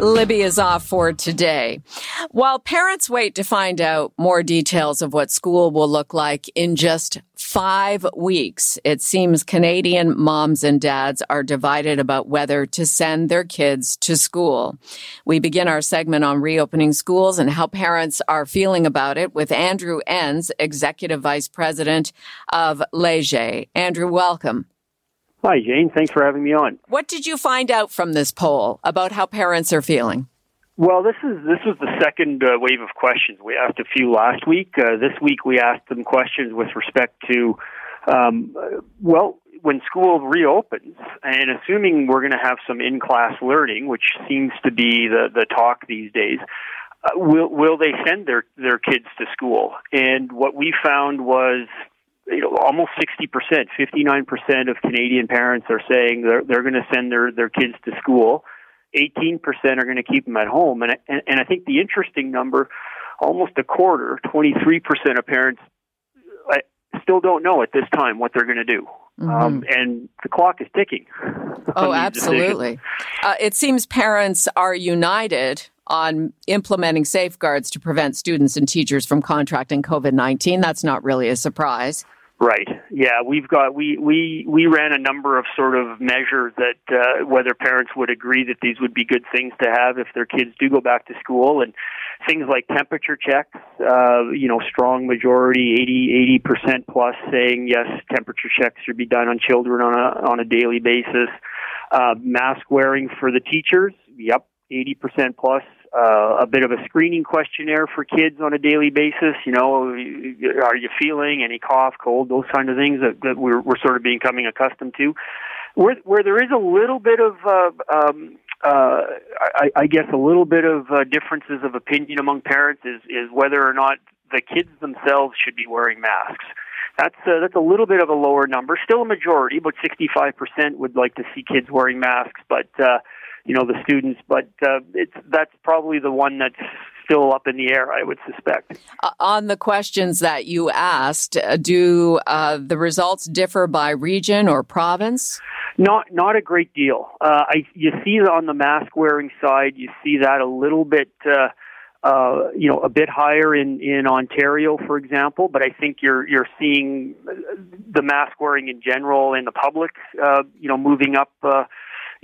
Libby is off for today. While parents wait to find out more details of what school will look like in just five weeks, it seems Canadian moms and dads are divided about whether to send their kids to school. We begin our segment on reopening schools and how parents are feeling about it with Andrew Enns, Executive Vice President of Leger. Andrew, welcome. Hi, Jane. Thanks for having me on. What did you find out from this poll about how parents are feeling? Well, this is this was the second uh, wave of questions. We asked a few last week. Uh, this week, we asked them questions with respect to, um, well, when school reopens, and assuming we're going to have some in-class learning, which seems to be the the talk these days. Uh, will will they send their their kids to school? And what we found was you know, almost 60%, 59% of Canadian parents are saying they're, they're going to send their, their kids to school. 18% are going to keep them at home. And, and, and I think the interesting number, almost a quarter, 23% of parents I still don't know at this time what they're going to do. Mm-hmm. Um, and the clock is ticking. Oh, absolutely. Uh, it seems parents are united on implementing safeguards to prevent students and teachers from contracting COVID 19. That's not really a surprise. Right. Yeah, we've got we we we ran a number of sort of measures that uh, whether parents would agree that these would be good things to have if their kids do go back to school and things like temperature checks, uh, you know, strong majority, 80 80% plus saying yes, temperature checks should be done on children on a on a daily basis. Uh, mask wearing for the teachers, yep, 80% plus uh, a bit of a screening questionnaire for kids on a daily basis. You know, are you feeling any cough, cold, those kind of things that, that we're, we're sort of becoming accustomed to. Where, where there is a little bit of, uh, um, uh, I, I guess, a little bit of uh, differences of opinion among parents is, is whether or not the kids themselves should be wearing masks. That's uh, that's a little bit of a lower number. Still a majority, but 65% would like to see kids wearing masks. But uh, you know the students, but uh, it's that's probably the one that's still up in the air. I would suspect. Uh, on the questions that you asked, uh, do uh, the results differ by region or province? Not not a great deal. Uh, I you see on the mask wearing side, you see that a little bit. Uh, uh, you know, a bit higher in, in Ontario, for example, but I think you're you're seeing the mask wearing in general in the public, uh, you know, moving up uh,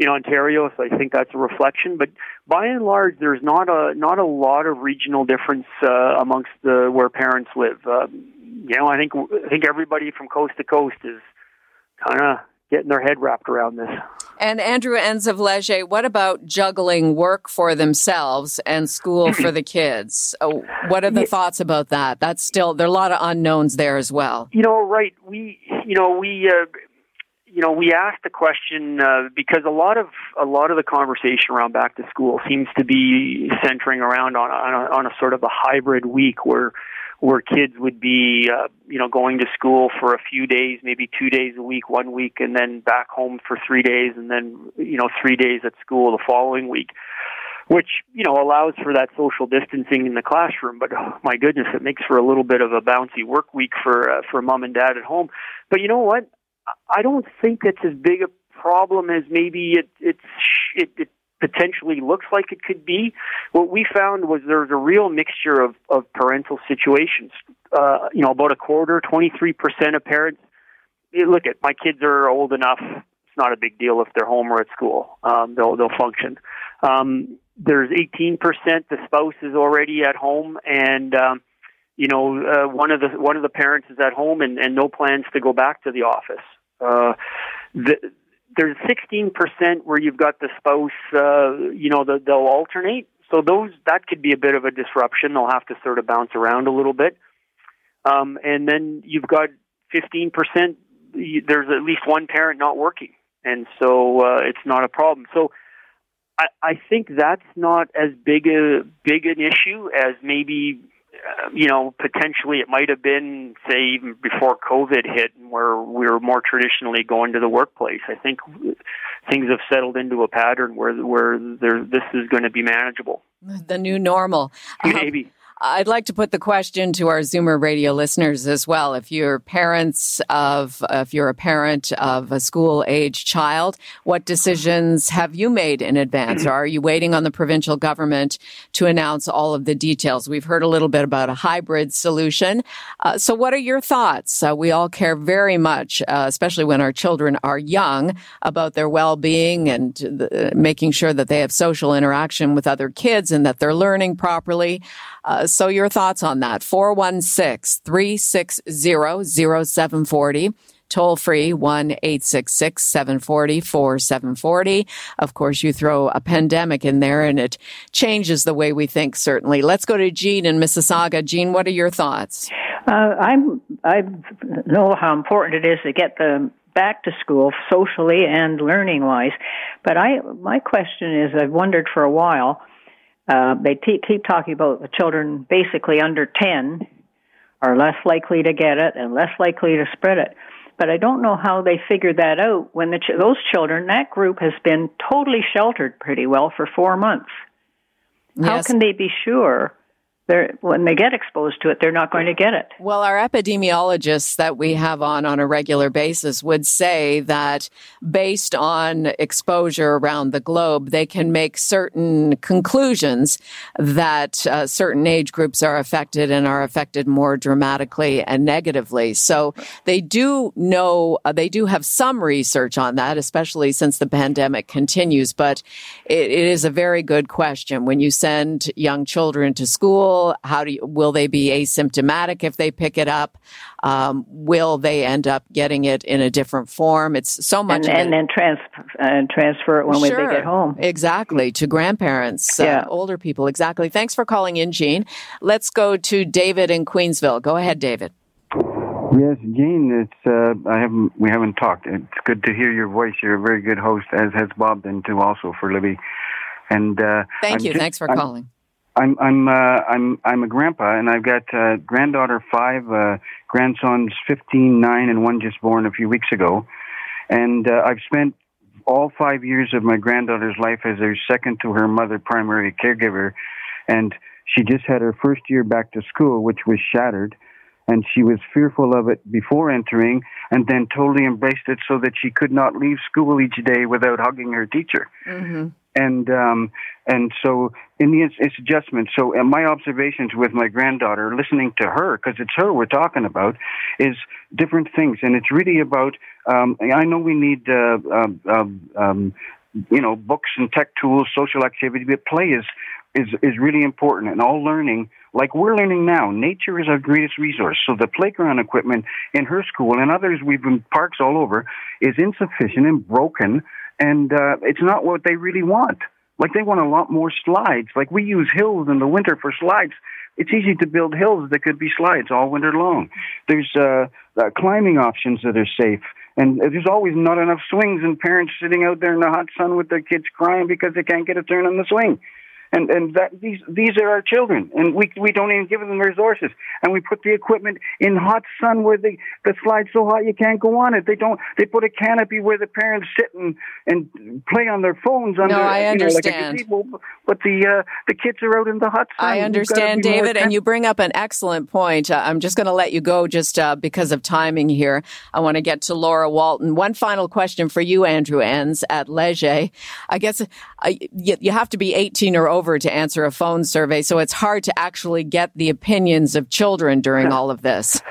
in Ontario, so I think that's a reflection. But by and large, there's not a not a lot of regional difference uh, amongst the where parents live. Uh, you know, I think I think everybody from coast to coast is kind of getting their head wrapped around this. And Andrew Enns of Leger, what about juggling work for themselves and school for the kids? Oh, what are the yeah. thoughts about that? That's still there are a lot of unknowns there as well. You know, right? We, you know, we uh, you know, we asked the question uh, because a lot of a lot of the conversation around back to school seems to be centering around on on a, on a sort of a hybrid week where where kids would be uh, you know going to school for a few days, maybe two days a week, one week, and then back home for three days, and then you know three days at school the following week. Which you know allows for that social distancing in the classroom, but oh, my goodness, it makes for a little bit of a bouncy work week for uh, for mom and dad at home. But you know what? I don't think it's as big a problem as maybe it it's it, it potentially looks like it could be. What we found was there's a real mixture of of parental situations. Uh, you know, about a quarter, 23% of parents look at my kids are old enough. It's not a big deal if they're home or at school. Um, they'll they'll function. Um, there's 18% the spouse is already at home and um, you know uh, one of the one of the parents is at home and, and no plans to go back to the office uh, the, there's 16% where you've got the spouse, uh, you know, the, they'll alternate. So those that could be a bit of a disruption. They'll have to sort of bounce around a little bit. Um, and then you've got 15%. There's at least one parent not working, and so uh, it's not a problem. So I, I think that's not as big a big an issue as maybe you know, potentially it might have been, say, even before COVID hit, where we were more traditionally going to the workplace. I think things have settled into a pattern where where there, this is going to be manageable. The new normal, maybe. Um, I'd like to put the question to our Zoomer radio listeners as well. If you're parents of, if you're a parent of a school age child, what decisions have you made in advance? Or are you waiting on the provincial government to announce all of the details? We've heard a little bit about a hybrid solution. Uh, so what are your thoughts? Uh, we all care very much, uh, especially when our children are young, about their well-being and the, making sure that they have social interaction with other kids and that they're learning properly. Uh, so your thoughts on that. 416 360 0740 toll free 1 866 740 4740. Of course, you throw a pandemic in there and it changes the way we think, certainly. Let's go to Jean in Mississauga. Jean, what are your thoughts? Uh, I'm, I know how important it is to get them back to school socially and learning wise. But I, my question is, I've wondered for a while, uh, they t- keep talking about the children basically under 10 are less likely to get it and less likely to spread it. But I don't know how they figured that out when the ch- those children, that group has been totally sheltered pretty well for four months. Yes. How can they be sure they're, when they get exposed to it, they're not going to get it. Well, our epidemiologists that we have on on a regular basis would say that based on exposure around the globe, they can make certain conclusions that uh, certain age groups are affected and are affected more dramatically and negatively. So they do know, uh, they do have some research on that, especially since the pandemic continues. But it, it is a very good question. When you send young children to school, how do you, will they be asymptomatic if they pick it up? Um, will they end up getting it in a different form? It's so much, and, and then trans, uh, transfer it when sure, they get home. Exactly to grandparents, uh, yeah. uh, older people. Exactly. Thanks for calling in, Jean. Let's go to David in Queensville. Go ahead, David. Yes, Jean. It's uh, I haven't we haven't talked. It's good to hear your voice. You're a very good host, as has Bob been too, also for Libby. And uh, thank I'm you. Just, Thanks for I'm, calling. I'm I'm uh, I'm I'm a grandpa, and I've got uh, granddaughter five, uh, grandsons fifteen, nine, and one just born a few weeks ago, and uh, I've spent all five years of my granddaughter's life as her second to her mother primary caregiver, and she just had her first year back to school, which was shattered, and she was fearful of it before entering, and then totally embraced it so that she could not leave school each day without hugging her teacher. Mm-hmm and um, and so in the it's adjustment. So in my observations with my granddaughter, listening to her because it's her we're talking about, is different things, and it's really about. Um, I know we need uh, um, um, um, you know books and tech tools, social activity, but play is is is really important, and all learning. Like we're learning now, nature is our greatest resource. So the playground equipment in her school and others we've been parks all over is insufficient and broken and uh, it's not what they really want. Like they want a lot more slides. Like we use hills in the winter for slides. It's easy to build hills that could be slides all winter long. There's uh, uh, climbing options that are safe. And there's always not enough swings and parents sitting out there in the hot sun with their kids crying because they can't get a turn on the swing and and that these these are our children, and we we don't even give them resources, and we put the equipment in hot sun where the the slide's so hot you can't go on it. They don't. They put a canopy where the parents sit and and play on their phones under. No, I understand. You know, like gazebo, but the uh, the kids are out in the hot sun. I understand, David, and you bring up an excellent point. Uh, I'm just going to let you go just uh, because of timing here. I want to get to Laura Walton. One final question for you, Andrew Enns at Leger. I guess uh, you, you have to be 18 or over over to answer a phone survey, so it's hard to actually get the opinions of children during all of this.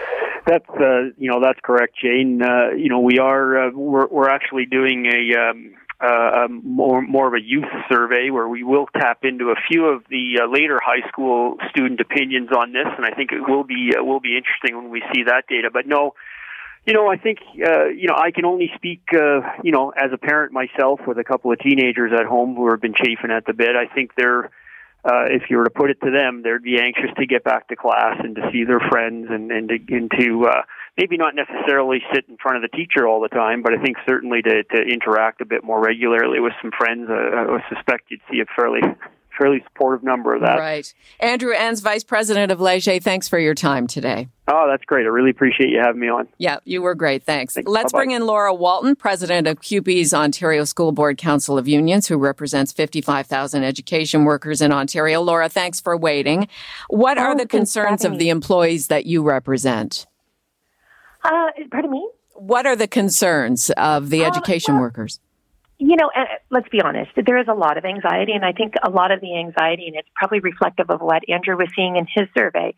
That's uh, you know that's correct, Jane. Uh, you know we are uh, we're we're actually doing a. Um, uh, more more of a youth survey where we will tap into a few of the uh, later high school student opinions on this, and I think it will be uh, will be interesting when we see that data. But no, you know, I think uh, you know I can only speak uh, you know as a parent myself with a couple of teenagers at home who have been chafing at the bit. I think they're uh, if you were to put it to them, they'd be anxious to get back to class and to see their friends and and to, and to uh, maybe not necessarily sit in front of the teacher all the time, but I think certainly to, to interact a bit more regularly with some friends. Uh, I suspect you'd see a fairly fairly supportive number of that. Right. Andrew Enns, Vice President of Leger, thanks for your time today. Oh, that's great. I really appreciate you having me on. Yeah, you were great. Thanks. Thanks. Let's Bye-bye. bring in Laura Walton, President of CUPE's Ontario School Board Council of Unions, who represents 55,000 education workers in Ontario. Laura, thanks for waiting. What Oh, are the concerns of the employees that you represent? Uh, pardon me? What are the concerns of the Uh, education well- workers? You know, let's be honest. There is a lot of anxiety, and I think a lot of the anxiety, and it's probably reflective of what Andrew was seeing in his survey.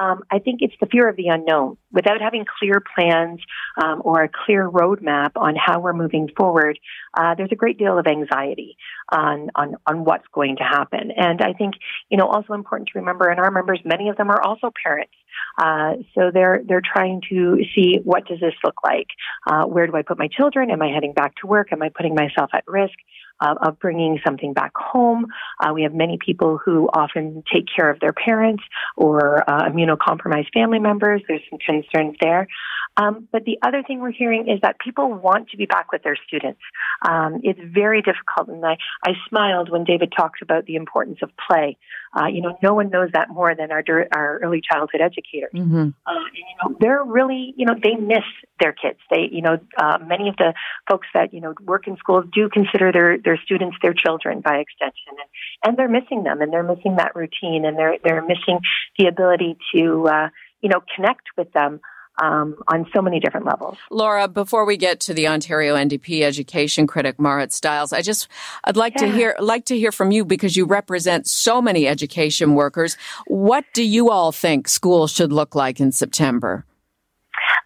Um, I think it's the fear of the unknown. Without having clear plans um, or a clear roadmap on how we're moving forward, uh, there's a great deal of anxiety on, on on what's going to happen. And I think you know also important to remember, and our members, many of them are also parents. Uh, so they're they're trying to see what does this look like. Uh, where do I put my children? Am I heading back to work? Am I putting myself at risk uh, of bringing something back home? Uh, we have many people who often take care of their parents or uh, immunocompromised family members. There's some concerns there. Um, but the other thing we're hearing is that people want to be back with their students. Um, it's very difficult, and I, I smiled when David talked about the importance of play. Uh, you know, no one knows that more than our our early childhood educators. Mm-hmm. Uh, and, you know, they're really, you know, they miss their kids. They, you know, uh, many of the folks that you know work in schools do consider their their students their children by extension, and, and they're missing them, and they're missing that routine, and they're they're missing the ability to, uh, you know, connect with them um, on so many different levels. Laura, before we get to the Ontario NDP education critic Marit Stiles, I just I'd like to hear like to hear from you because you represent so many education workers. What do you all think schools should look like in September?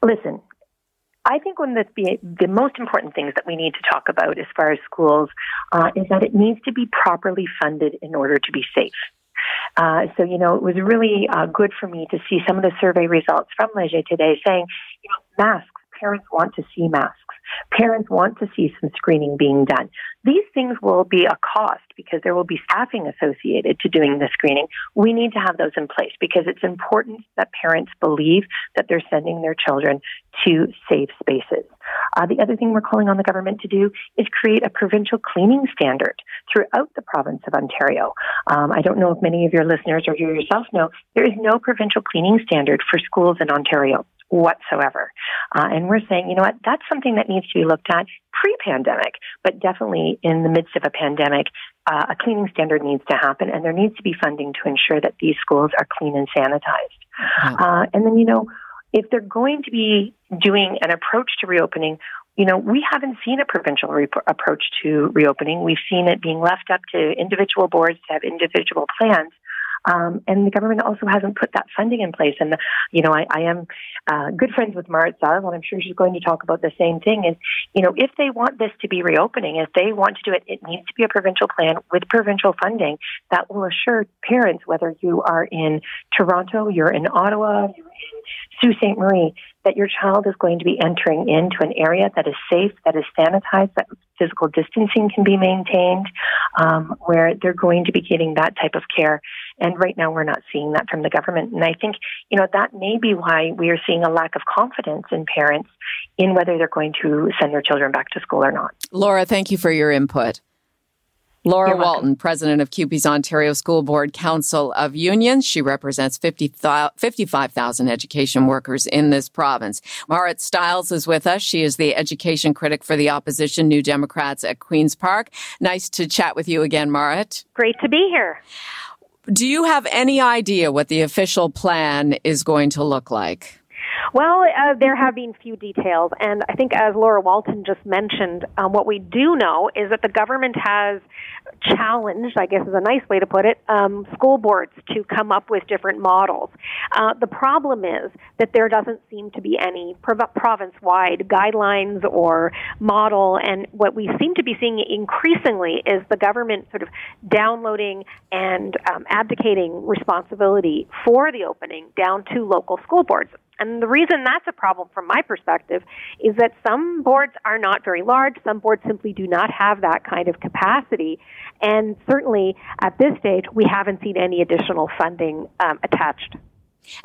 Listen, I think one of the, the most important things that we need to talk about as far as schools uh, is that it needs to be properly funded in order to be safe. Uh, so, you know, it was really uh, good for me to see some of the survey results from Leger today saying, you know, masks, parents want to see masks. Parents want to see some screening being done. These things will be a cost because there will be staffing associated to doing the screening. We need to have those in place because it's important that parents believe that they're sending their children to safe spaces. Uh, the other thing we're calling on the government to do is create a provincial cleaning standard throughout the province of Ontario. Um, I don't know if many of your listeners or you yourself know, there is no provincial cleaning standard for schools in Ontario whatsoever. Uh, and we're saying, you know what, that's something that needs to be looked at pre-pandemic, but definitely in the midst of a pandemic, uh, a cleaning standard needs to happen and there needs to be funding to ensure that these schools are clean and sanitized. Yeah. Uh, and then, you know, if they're going to be doing an approach to reopening, you know, we haven't seen a provincial re- approach to reopening. We've seen it being left up to individual boards to have individual plans. Um, and the government also hasn't put that funding in place. And, you know, I, I am uh, good friends with Marit Stiles, and I'm sure she's going to talk about the same thing is, you know, if they want this to be reopening, if they want to do it, it needs to be a provincial plan with provincial funding that will assure parents, whether you are in Toronto, you're in Ottawa, you're in Sault Ste. Marie, that your child is going to be entering into an area that is safe, that is sanitized, that physical distancing can be maintained, um, where they're going to be getting that type of care. And right now, we're not seeing that from the government. And I think, you know, that may be why we are seeing a lack of confidence in parents in whether they're going to send their children back to school or not. Laura, thank you for your input. Laura. Walton, president of CUPE's Ontario School Board Council of Unions. She represents 50, 55,000 education workers in this province. Marit Stiles is with us. She is the education critic for the opposition New Democrats at Queen's Park. Nice to chat with you again, Marit. Great to be here. Do you have any idea what the official plan is going to look like? Well, uh, there have been few details, and I think as Laura Walton just mentioned, um, what we do know is that the government has challenged, I guess is a nice way to put it, um, school boards to come up with different models. Uh, the problem is that there doesn't seem to be any prov- province-wide guidelines or model, and what we seem to be seeing increasingly is the government sort of downloading and um, abdicating responsibility for the opening down to local school boards. And the reason that's a problem from my perspective is that some boards are not very large. Some boards simply do not have that kind of capacity. And certainly at this stage, we haven't seen any additional funding um, attached.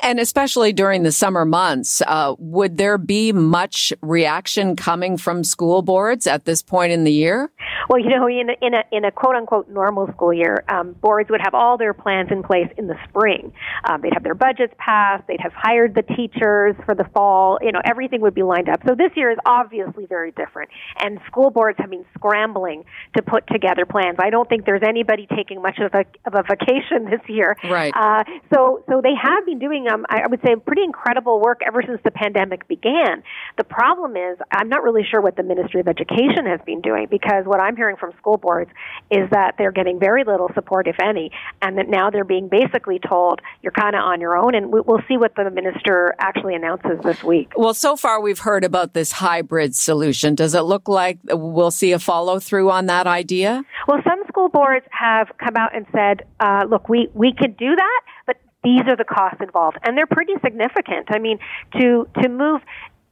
And especially during the summer months, uh, would there be much reaction coming from school boards at this point in the year? Well, you know, in a, in a, in a quote unquote normal school year, um, boards would have all their plans in place in the spring. Um, they'd have their budgets passed. They'd have hired the teachers for the fall. You know, everything would be lined up. So this year is obviously very different. And school boards have been scrambling to put together plans. I don't think there's anybody taking much of a, of a vacation this year. Right. Uh, so, so they have been doing, um, I would say, pretty incredible work ever since the pandemic began. The problem is, I'm not really sure what the Ministry of Education has been doing because what I'm hearing from school boards is that they're getting very little support, if any, and that now they're being basically told you're kind of on your own. And we'll see what the minister actually announces this week. Well, so far we've heard about this hybrid solution. Does it look like we'll see a follow through on that idea? Well, some school boards have come out and said, uh, look, we, we could do that, but these are the costs involved. And they're pretty significant. I mean to to move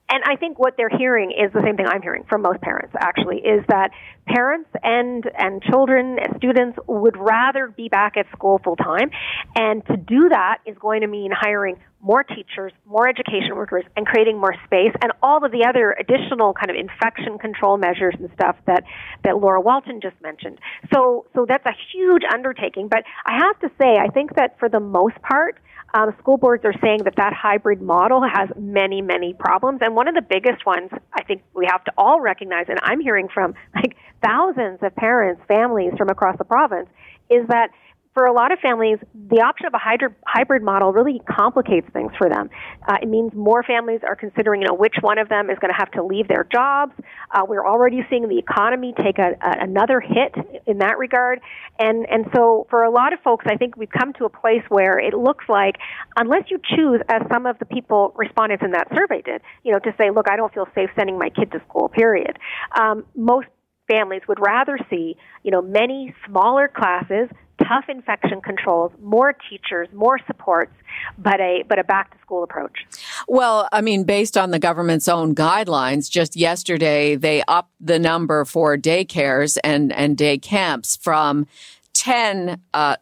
and I think what they're hearing is the same thing I'm hearing from most parents actually is that parents and and children students would rather be back at school full time and to do that is going to mean hiring more teachers, more education workers and creating more space and all of the other additional kind of infection control measures and stuff that that Laura Walton just mentioned. So so that's a huge undertaking, but I have to say I think that for the most part um, school boards are saying that that hybrid model has many, many problems. And one of the biggest ones I think we have to all recognize, and I'm hearing from like thousands of parents, families from across the province, is that for a lot of families, the option of a hybrid model really complicates things for them. Uh, it means more families are considering, you know, which one of them is going to have to leave their jobs. Uh, we're already seeing the economy take a, a, another hit in that regard, and and so for a lot of folks, I think we've come to a place where it looks like, unless you choose, as some of the people respondents in that survey did, you know, to say, look, I don't feel safe sending my kid to school. Period. Um, most families would rather see, you know, many smaller classes tough infection controls, more teachers, more supports, but a but a back to school approach. Well, I mean, based on the government's own guidelines, just yesterday they upped the number for daycares and and day camps from 10 uh,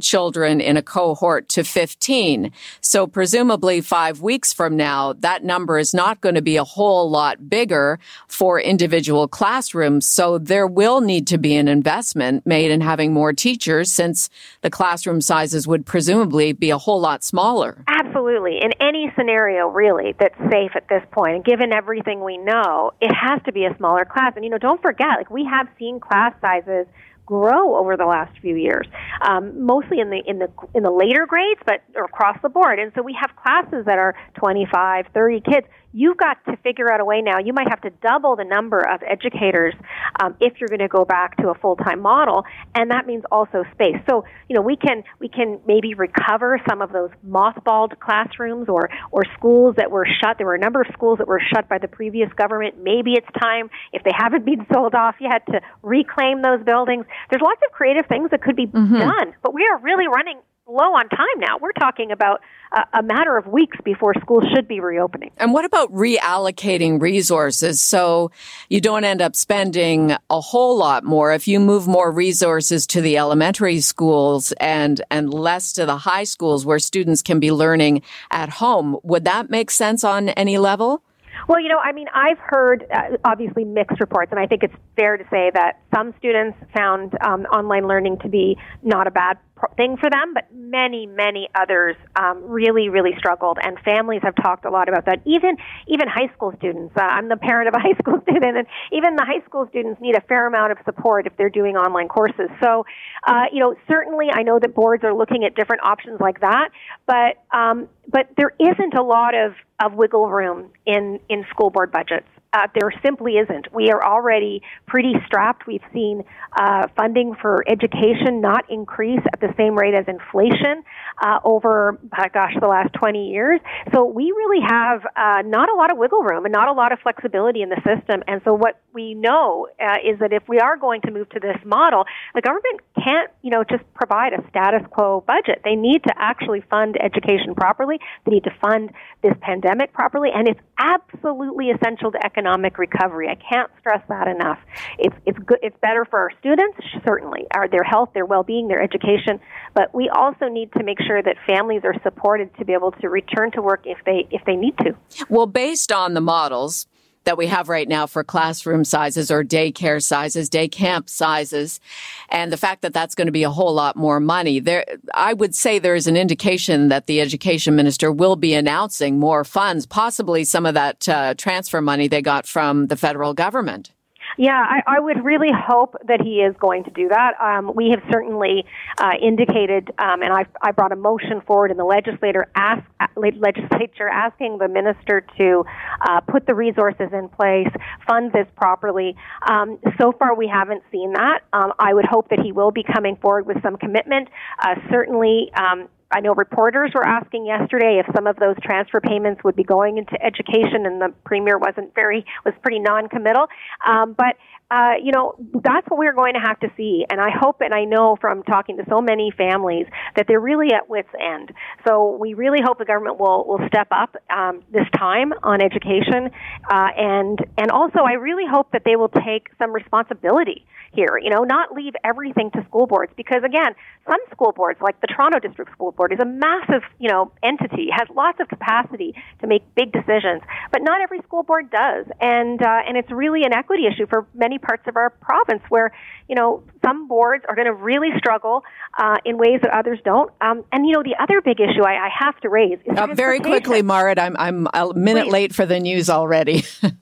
children in a cohort to 15. So presumably five weeks from now, that number is not going to be a whole lot bigger for individual classrooms. So there will need to be an investment made in having more teachers since the classroom sizes would presumably be a whole lot smaller. Absolutely. In any scenario, really, that's safe at this point, and given everything we know, it has to be a smaller class. And, you know, don't forget, like, we have seen class sizes grow over the last few years, um, mostly in the in the in the later grades, but across the board. And so we have classes that are 25, 30 kids you've got to figure out a way now. You might have to double the number of educators um, if you're going to go back to a full time model, and that means also space. So you know we can we can maybe recover some of those mothballed classrooms or or schools that were shut. There were a number of schools that were shut by the previous government. Maybe it's time if they haven't been sold off yet to reclaim those buildings. There's lots of creative things that could be mm-hmm. done, but we are really running low on time now. We're talking about a, a matter of weeks before schools should be reopening. And what about reallocating resources so you don't end up spending a whole lot more if you move more resources to the elementary schools and and less to the high schools where students can be learning at home? Would that make sense on any level? Well, you know, I mean, I've heard uh, obviously mixed reports, and I think it's fair to say that some students found um, online learning to be not a bad thing for them, but many, many others um, really, really struggled, and families have talked a lot about that. Even even high school students. Uh, I'm the parent of a high school student, and even the high school students need a fair amount of support if they're doing online courses. So, uh, you know, certainly I know that boards are looking at different options like that, but um, but there isn't a lot of of wiggle room in in school board budgets. Uh, there simply isn't. We are already pretty strapped. We've seen uh, funding for education not increase at the same rate as inflation uh, over, gosh, the last 20 years. So we really have uh, not a lot of wiggle room and not a lot of flexibility in the system. And so what we know uh, is that if we are going to move to this model, the government can't, you know, just provide a status quo budget. They need to actually fund education properly. They need to fund this pandemic properly, and it's absolutely essential to economic economic recovery. I can't stress that enough. It's it's good. It's better for our students, certainly, our their health, their well-being, their education. But we also need to make sure that families are supported to be able to return to work if they if they need to. Well, based on the models that we have right now for classroom sizes or daycare sizes, day camp sizes, and the fact that that's going to be a whole lot more money. There, I would say there is an indication that the education minister will be announcing more funds, possibly some of that uh, transfer money they got from the federal government. Yeah, I, I would really hope that he is going to do that. Um, we have certainly uh, indicated, um, and I, I brought a motion forward in the legislature, ask, legislature asking the minister to uh, put the resources in place, fund this properly. Um, so far, we haven't seen that. Um, I would hope that he will be coming forward with some commitment. Uh, certainly, um, I know reporters were asking yesterday if some of those transfer payments would be going into education, and the premier wasn't very was pretty non-committal. Um, but uh, you know, that's what we're going to have to see. And I hope and I know from talking to so many families that they're really at wits' end. So we really hope the government will, will step up um, this time on education. Uh, and, and also, I really hope that they will take some responsibility here, you know, not leave everything to school boards because again, some school boards like the Toronto District School Board is a massive, you know, entity, has lots of capacity to make big decisions, but not every school board does. And uh, and it's really an equity issue for many parts of our province where, you know, some boards are going to really struggle uh, in ways that others don't. Um, and you know, the other big issue I, I have to raise is uh, very quickly, Marit. I'm I'm a minute Please. late for the news already.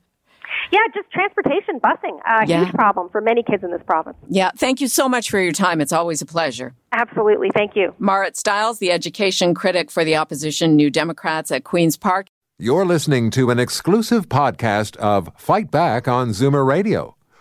Yeah, just transportation, busing, a yeah. huge problem for many kids in this province. Yeah, thank you so much for your time. It's always a pleasure. Absolutely, thank you. Marit Stiles, the education critic for the opposition New Democrats at Queen's Park. You're listening to an exclusive podcast of Fight Back on Zoomer Radio,